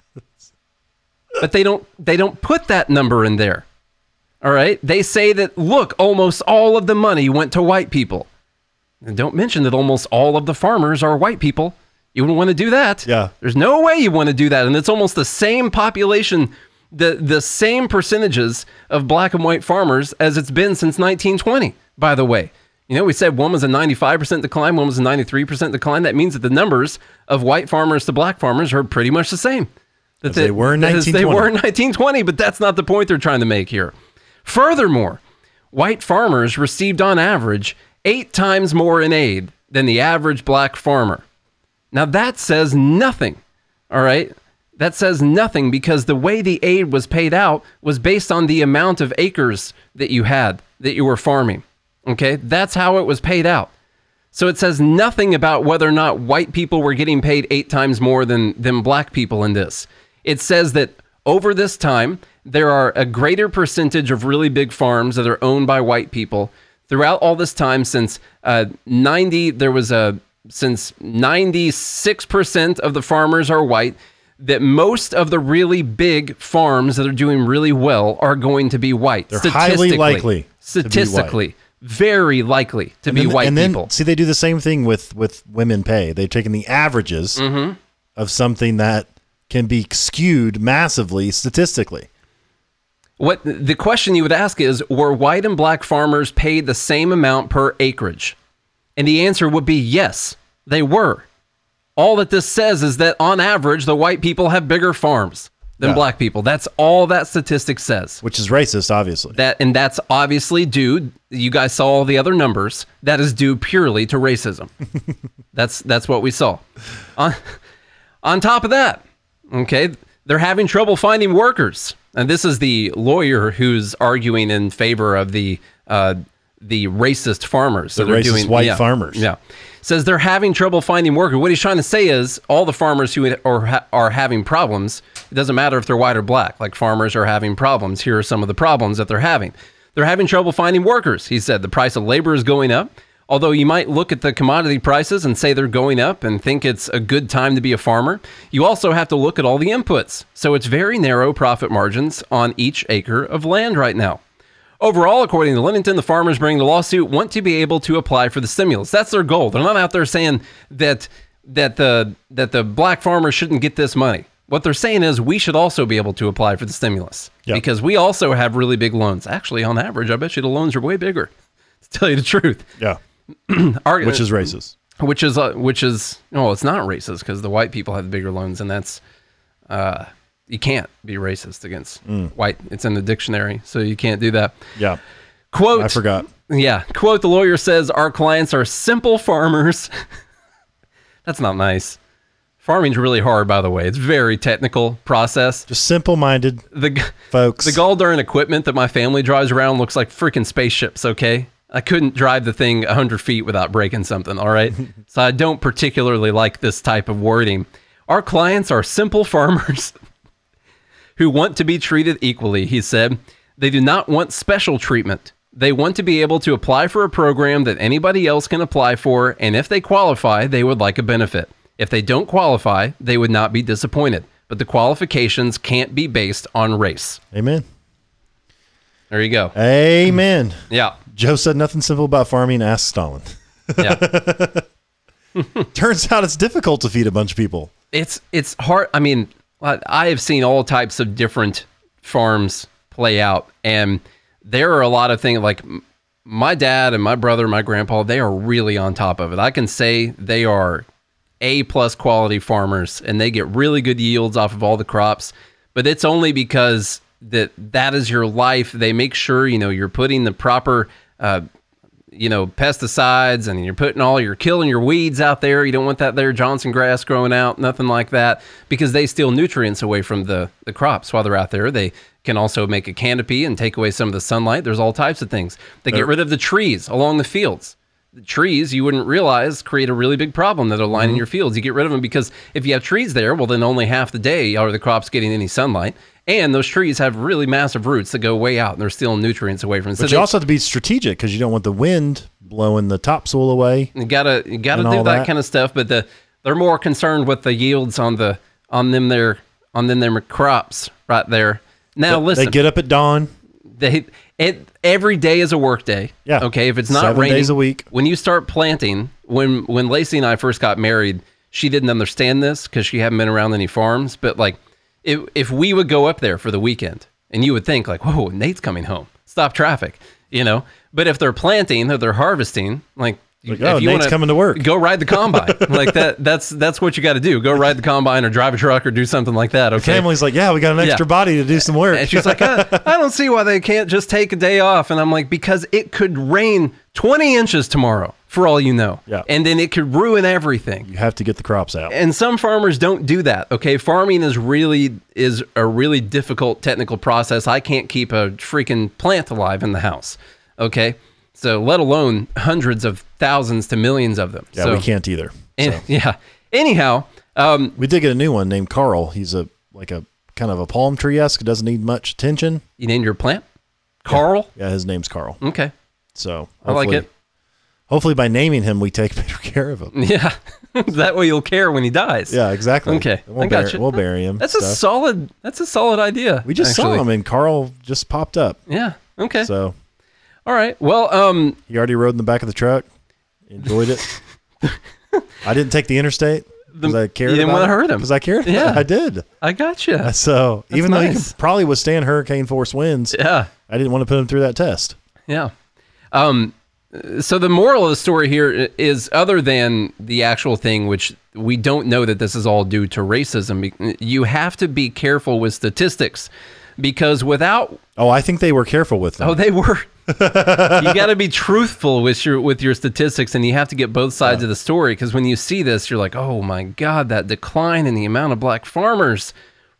but they don't they don't put that number in there. All right? They say that look, almost all of the money went to white people. And don't mention that almost all of the farmers are white people. You wouldn't want to do that. Yeah. There's no way you want to do that. And it's almost the same population, the the same percentages of black and white farmers as it's been since 1920, by the way. You know, we said one was a 95% decline, one was a 93% decline. That means that the numbers of white farmers to black farmers are pretty much the same. That As they were in as They 1920. were in 1920, but that's not the point they're trying to make here. Furthermore, white farmers received on average eight times more in aid than the average black farmer. Now that says nothing. All right? That says nothing because the way the aid was paid out was based on the amount of acres that you had that you were farming. Okay? That's how it was paid out. So it says nothing about whether or not white people were getting paid eight times more than, than black people in this. It says that over this time, there are a greater percentage of really big farms that are owned by white people. Throughout all this time, since uh, 90, there was a, since 96% of the farmers are white, that most of the really big farms that are doing really well are going to be white. They're highly Statistically. likely be white. Statistically, very likely to be then, white and then. See, they do the same thing with with women pay. They've taken the averages Mm-hmm. of something that can be skewed massively statistically. What the question you would ask is were white and black farmers paid the same amount per acreage? And the answer would be yes, they were. All that this says is that on average the white people have bigger farms than Yeah. black people. That's all that statistic says. Which is racist, obviously. That and that's obviously due you guys saw all the other numbers. That is due purely to racism. that's that's what we saw. On on top of that, okay, they're having trouble finding workers. And this is the lawyer who's arguing in favor of the uh, the racist farmers. The racist doing, white yeah, farmers. Yeah. Says they're having trouble finding workers. What he's trying to say is all the farmers who are, are having problems, it doesn't matter if they're white or black, like farmers are having problems. Here are some of the problems that they're having. They're having trouble finding workers. He said the price of labor is going up. Although you might look at the commodity prices and say they're going up and think it's a good time to be a farmer, you also have to look at all the inputs. So it's very narrow profit margins on each acre of land right now. Overall, according to Lennington, the farmers bringing the lawsuit want to be able to apply for the stimulus. That's their goal. They're not out there saying that that the that the black farmers shouldn't get this money. What they're saying is we should also be able to apply for the stimulus Yeah. because we also have really big loans. Actually, on average, I bet you the loans are way bigger. To tell you the truth, yeah. Our- Which is racist. which is uh, which is no, it's not racist because the white people have bigger loans, and that's uh, you can't be racist against Mm. white. It's in the dictionary, so you can't do that. Yeah. Quote: I forgot. Yeah, quote: The lawyer says our clients are simple farmers. that's not nice. Farming's really hard, by the way. It's very technical process. Just simple minded The folks. the gall darn equipment that my family drives around looks like freaking spaceships. Okay, I couldn't drive the thing hundred feet without breaking something. All right, so I don't particularly like this type of wording. Our clients are simple farmers who want to be treated equally. He said they do not want special treatment. They want to be able to apply for a program that anybody else can apply for, and if they qualify, they would like a benefit. If they don't qualify, they would not be disappointed. But the qualifications can't be based on race. Amen. There you go. Amen. Yeah. Joe said nothing simple about farming. Ask Stalin. Yeah. Turns out it's difficult to feed a bunch of people. it's it's hard. I mean, I have seen all types of different farms play out, and there are a lot of things like my dad and my brother, my grandpa. They are really on top of it. I can say they are a plus quality farmers, and they get really good yields off of all the crops. But it's only because that that is your life. They make sure you know you're putting the proper. Uh, you know, pesticides and you're putting all you're killing your weeds out there. You don't want that there Johnson grass growing out, nothing like that, because they steal nutrients away from the, the crops while they're out there. They can also make a canopy and take away some of the sunlight. There's all types of things. They get rid of the trees along the fields. Trees you wouldn't realize create a really big problem that are lining mm-hmm. your fields. You get rid of them because if you have trees there, well, then only half the day are the crops getting any sunlight. And those trees have really massive roots that go way out and they're stealing nutrients away from. So But you they- also have to be strategic because you don't want the wind blowing the topsoil away. You gotta you gotta do that, that. kind of stuff, but the they're more concerned with the yields on the on them their on them their crops right there. Now listen, They get up at dawn. they it every day is a work day. Yeah. Okay. If it's not Seven raining days a week. when you start planting, when when Lacey and I first got married, she didn't understand this because she hadn't been around any farms. But like, if if we would go up there for the weekend, and you would think like, whoa, Nate's coming home, stop traffic, you know. But if they're planting or they're harvesting, like. Like, oh, Nate's coming to work. Go ride the combine, like that. That's that's what you got to do. Go ride the combine or drive a truck or do something like that. Okay. Family's like, yeah, we got an Yeah. extra body to do some work. And she's like, I, uh, I don't see why they can't just take a day off. And I'm like, because it could rain 20 inches tomorrow, for all you know. Yeah. And then it could ruin everything. you have to get the crops out. And some farmers don't do that. Okay. Farming is really is a really difficult technical process. I can't keep a freaking plant alive in the house. Okay. So let alone hundreds of thousands to millions of them. Yeah, so, we can't either. and- So, yeah. Anyhow, um, we did get a new one named Carl. He's a like a kind of a palm tree esque. Doesn't need much attention. you named your plant Carl. Yeah, his name's Carl. Okay. So I like it. Hopefully, by naming him, we take better care of him. Yeah. that way you'll care when he dies. Yeah, exactly. Okay, we'll, I bury, gotcha. we'll bury him. That's a solid. That's a solid idea. we just actually. saw him, and Carl just popped up. Yeah. Okay. So All right. Well, um, he already rode in the back of the truck. Enjoyed it. I didn't take the interstate because I cared. you didn't wanna hurt him. because I cared. Yeah. I did. I got you. So even though he nice. could probably withstand hurricane force winds, Yeah. I didn't want to put him through that test. Yeah. Um, so the moral of the story here is other than the actual thing, which we don't know that this is all due to racism. You have to be careful with statistics because without Oh, I think they were careful with them. Oh, they were. You got to be truthful with your with your statistics, and you have to get both sides of the story. Because when you see this, you're like, "Oh my God, that decline in the amount of black farmers,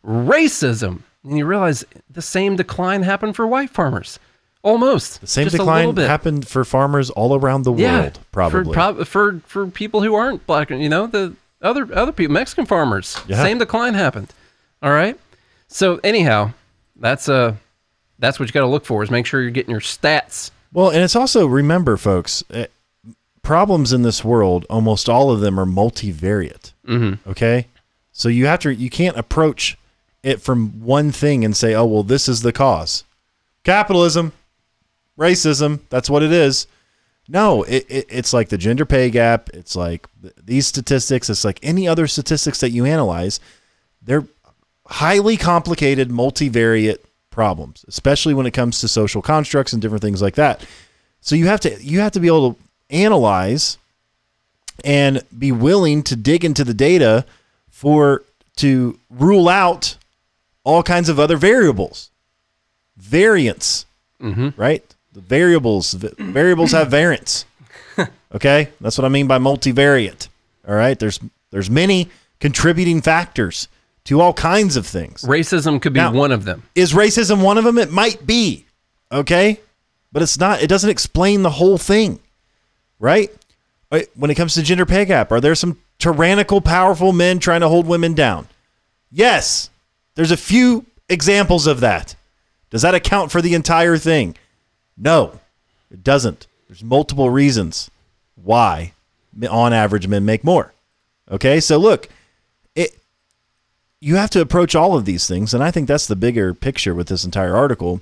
racism," and you realize the same decline happened for white farmers, almost the same a decline happened for farmers all around the Yeah, world, probably. for, prob- for for people who aren't black. You know, the other other people, Mexican farmers, Yeah. same decline happened. All right. So anyhow, that's uh that's what you got to look for is make sure you're getting your stats. Well, and it's also remember, folks, eh, problems in this world, almost all of them are multivariate. Mm-hmm. Okay, so you have to, you can't approach it from one thing and say, "Oh, well, this is the cause." Capitalism, racism, that's what it is. No, it, it, it's like the gender pay gap. It's like th- these statistics. It's like any other statistics that you analyze. They're highly complicated, multivariate problems, especially when it comes to social constructs and different things like that. So you have to you have to be able to analyze and be willing to dig into the data for to rule out all kinds of other variables, variance, mm-hmm. right? The variables variables have variance. Okay, that's what I mean by multivariate. All right, there's there's many contributing factors to all kinds of things. Racism could be Now- one of them. Is racism one of them? It might be. Okay? But it's not it doesn't explain the whole thing. Right? Uh, when it comes to gender pay gap, are there some tyrannical powerful men trying to hold women down? Yes. There's a few examples of that. Does that account for the entire thing? No. It doesn't. There's multiple reasons why on average men make more. Okay? So look, you have to approach all of these things, and I think that's the bigger picture with this entire article.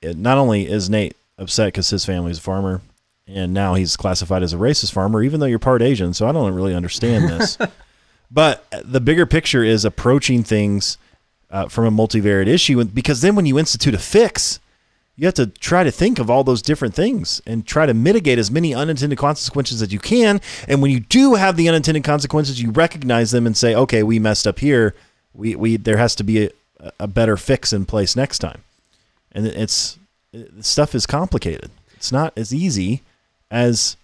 It, not only is Nate upset because his family is a farmer, and now he's classified as a racist farmer, even though you're part Asian, so I don't really understand this. but the bigger picture is approaching things uh, from a multivariate issue, because then when you institute a fix, you have to try to think of all those different things and try to mitigate as many unintended consequences as you can. And when you do have the unintended consequences, you recognize them and say, "Okay, we messed up here. We we there has to be a, a better fix in place next time." And it's it, stuff is complicated. It's not as easy as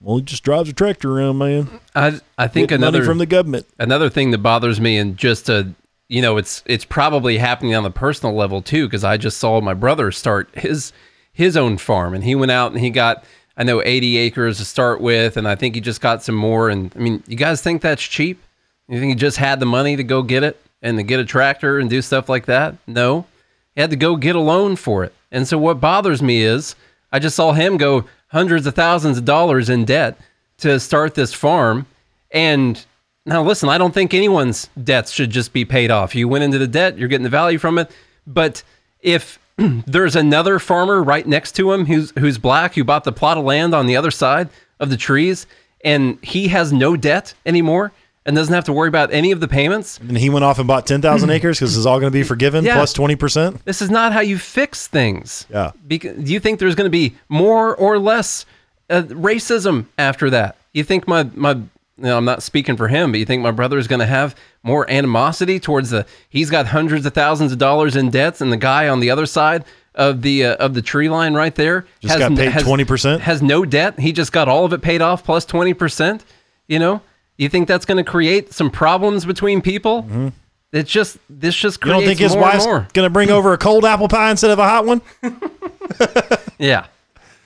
well. He just drives a tractor around, man. I I think another from the government. another thing that bothers me and just to you know it's it's probably happening on the personal level too because i just saw my brother start his his own farm and he went out and he got i know 80 acres to start with and i think he just got some more and i mean you guys think that's cheap you think he just had the money to go get it and to get a tractor and do stuff like that no he had to go get a loan for it and so what bothers me is i just saw him go hundreds of thousands of dollars in debt to start this farm and now, listen, I don't think anyone's debts should just be paid off. You went into the debt, you're getting the value from it. But if there's another farmer right next to him who's who's black who bought the plot of land on the other side of the trees and he has no debt anymore and doesn't have to worry about any of the payments, And he went off and bought ten thousand acres because it's all going to be forgiven Yeah. plus twenty percent. this is not how you fix things. Yeah. Because, do you think there's going to be more or less uh, racism after that? You think my my you know, I'm not speaking for him, but you think my brother is going to have more animosity towards the he's got hundreds of thousands of dollars in debts and the guy on the other side of the uh, of the tree line right there Just got paid 20%? has no debt. He just got all of it paid off plus 20%, you know? You think that's going to create some problems between people? It's just this just Mm-hmm. You creates don't think his more wife's going to bring over a cold apple pie instead of a hot one? Yeah.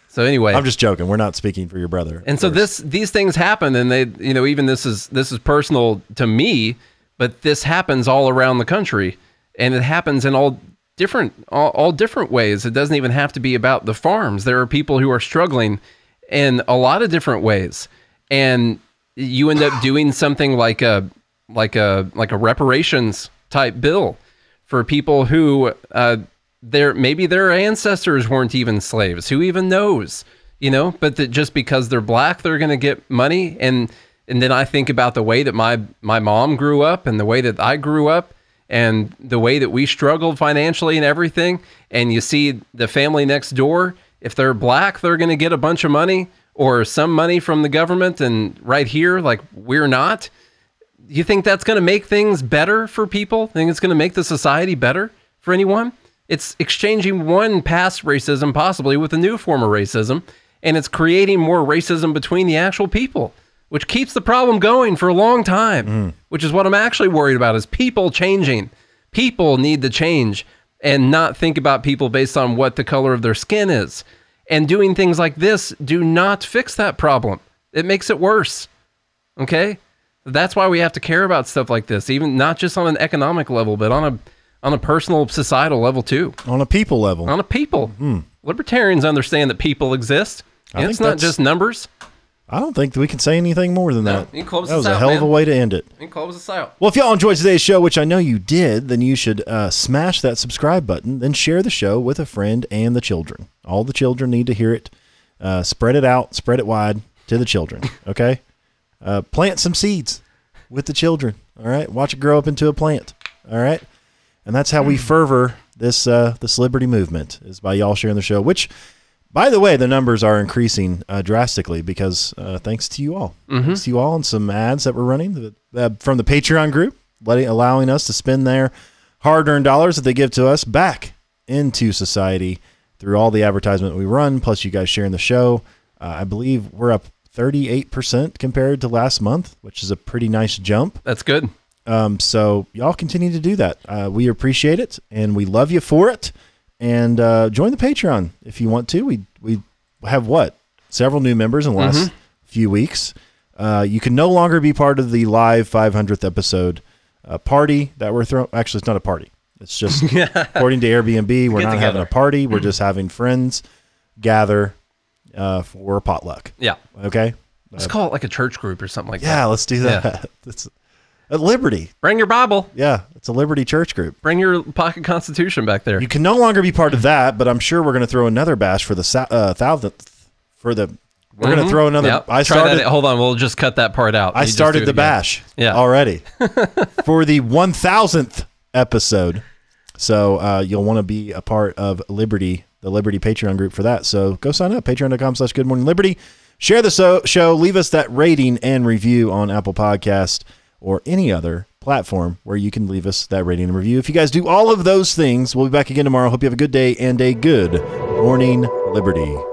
So anyway, I'm just joking. We're not speaking for your brother. and so course. this these things happen, and they you know even this is this is personal to me, but this happens all around the country, and it happens in all different all, all different ways. It doesn't even have to be about the farms. There are people who are struggling in a lot of different ways, and you end up doing something like a like a like a reparations type bill for people who uh, their maybe their ancestors weren't even slaves. Who even knows? You know, but that just because they're black, they're going to get money. And and then I think about the way that my my mom grew up and the way that I grew up and the way that we struggled financially and everything. And you see the family next door, if they're black, they're going to get a bunch of money or some money from the government. And right here, like we're not you think that's going to make things better for people? Think it's going to make the society better for anyone? It's exchanging one past racism possibly with a new form of racism, and it's creating more racism between the actual people, which keeps the problem going for a long time. Mm. Which is what I'm actually worried about is people changing. People need to change and not think about people based on what the color of their skin is. And doing things like this do not fix that problem. It makes it worse. Okay? That's why we have to care about stuff like this, even not just on an economic level, but on a on a personal societal level too. on a people level. On a people. Hmm. Libertarians understand that people exist. It's not just numbers. I don't think we can say anything more than that. close that was this a out, hell of a way to end it. Close this out. Well, if y'all enjoyed today's show, which I know you did, then you should uh, smash that subscribe button, then share the show with a friend and the children. All the children need to hear it. Uh, spread it out, spread it wide to the children. Okay, uh, plant some seeds with the children. All right, watch it grow up into a plant. All right, and that's how we fervor this uh, this liberty movement is by y'all sharing the show. Which, by the way, the numbers are increasing uh, drastically because uh, thanks to you all, thanks to you all, and some ads that we're running uh, from the Patreon group, letting allowing us to spend their hard-earned dollars that they give to us back into society through all the advertisement we run, plus you guys sharing the show. Uh, I believe we're up 38% compared to last month, which is a pretty nice jump. That's good. Um, so y'all continue to do that. Uh, we appreciate it and we love you for it. And uh, join the Patreon if you want to. We we have what several new members in the last few weeks. Uh, you can no longer be part of the live 500th episode uh, party that we're throwing. Actually, it's not a party. It's just according to Airbnb, we're Get not having a party. We're just having friends gather uh, for a potluck. Yeah. Okay. Let's call it like a church group or something like Yeah, that. Yeah, let's do that. It's at Liberty. Bring your Bible. Yeah, it's a Liberty Church group. Bring your pocket constitution back there. You can no longer be part of that, but I'm sure we're going to throw another bash for the sa- uh, thousandth for the. We're going to throw another. Yep. I started. that. Hold on. We'll just cut that part out. I You started the bash. Yeah. Already for the 1000th episode. So uh, you'll want to be a part of Liberty, the Liberty Patreon group for that. So go sign up. Patreon.com slash Good Morning Liberty. Share the so- show. Leave us that rating and review on Apple Podcast or any other platform where you can leave us that rating and review. If you guys do all of those things, we'll be back again tomorrow. Hope you have a good day and a good morning, Liberty.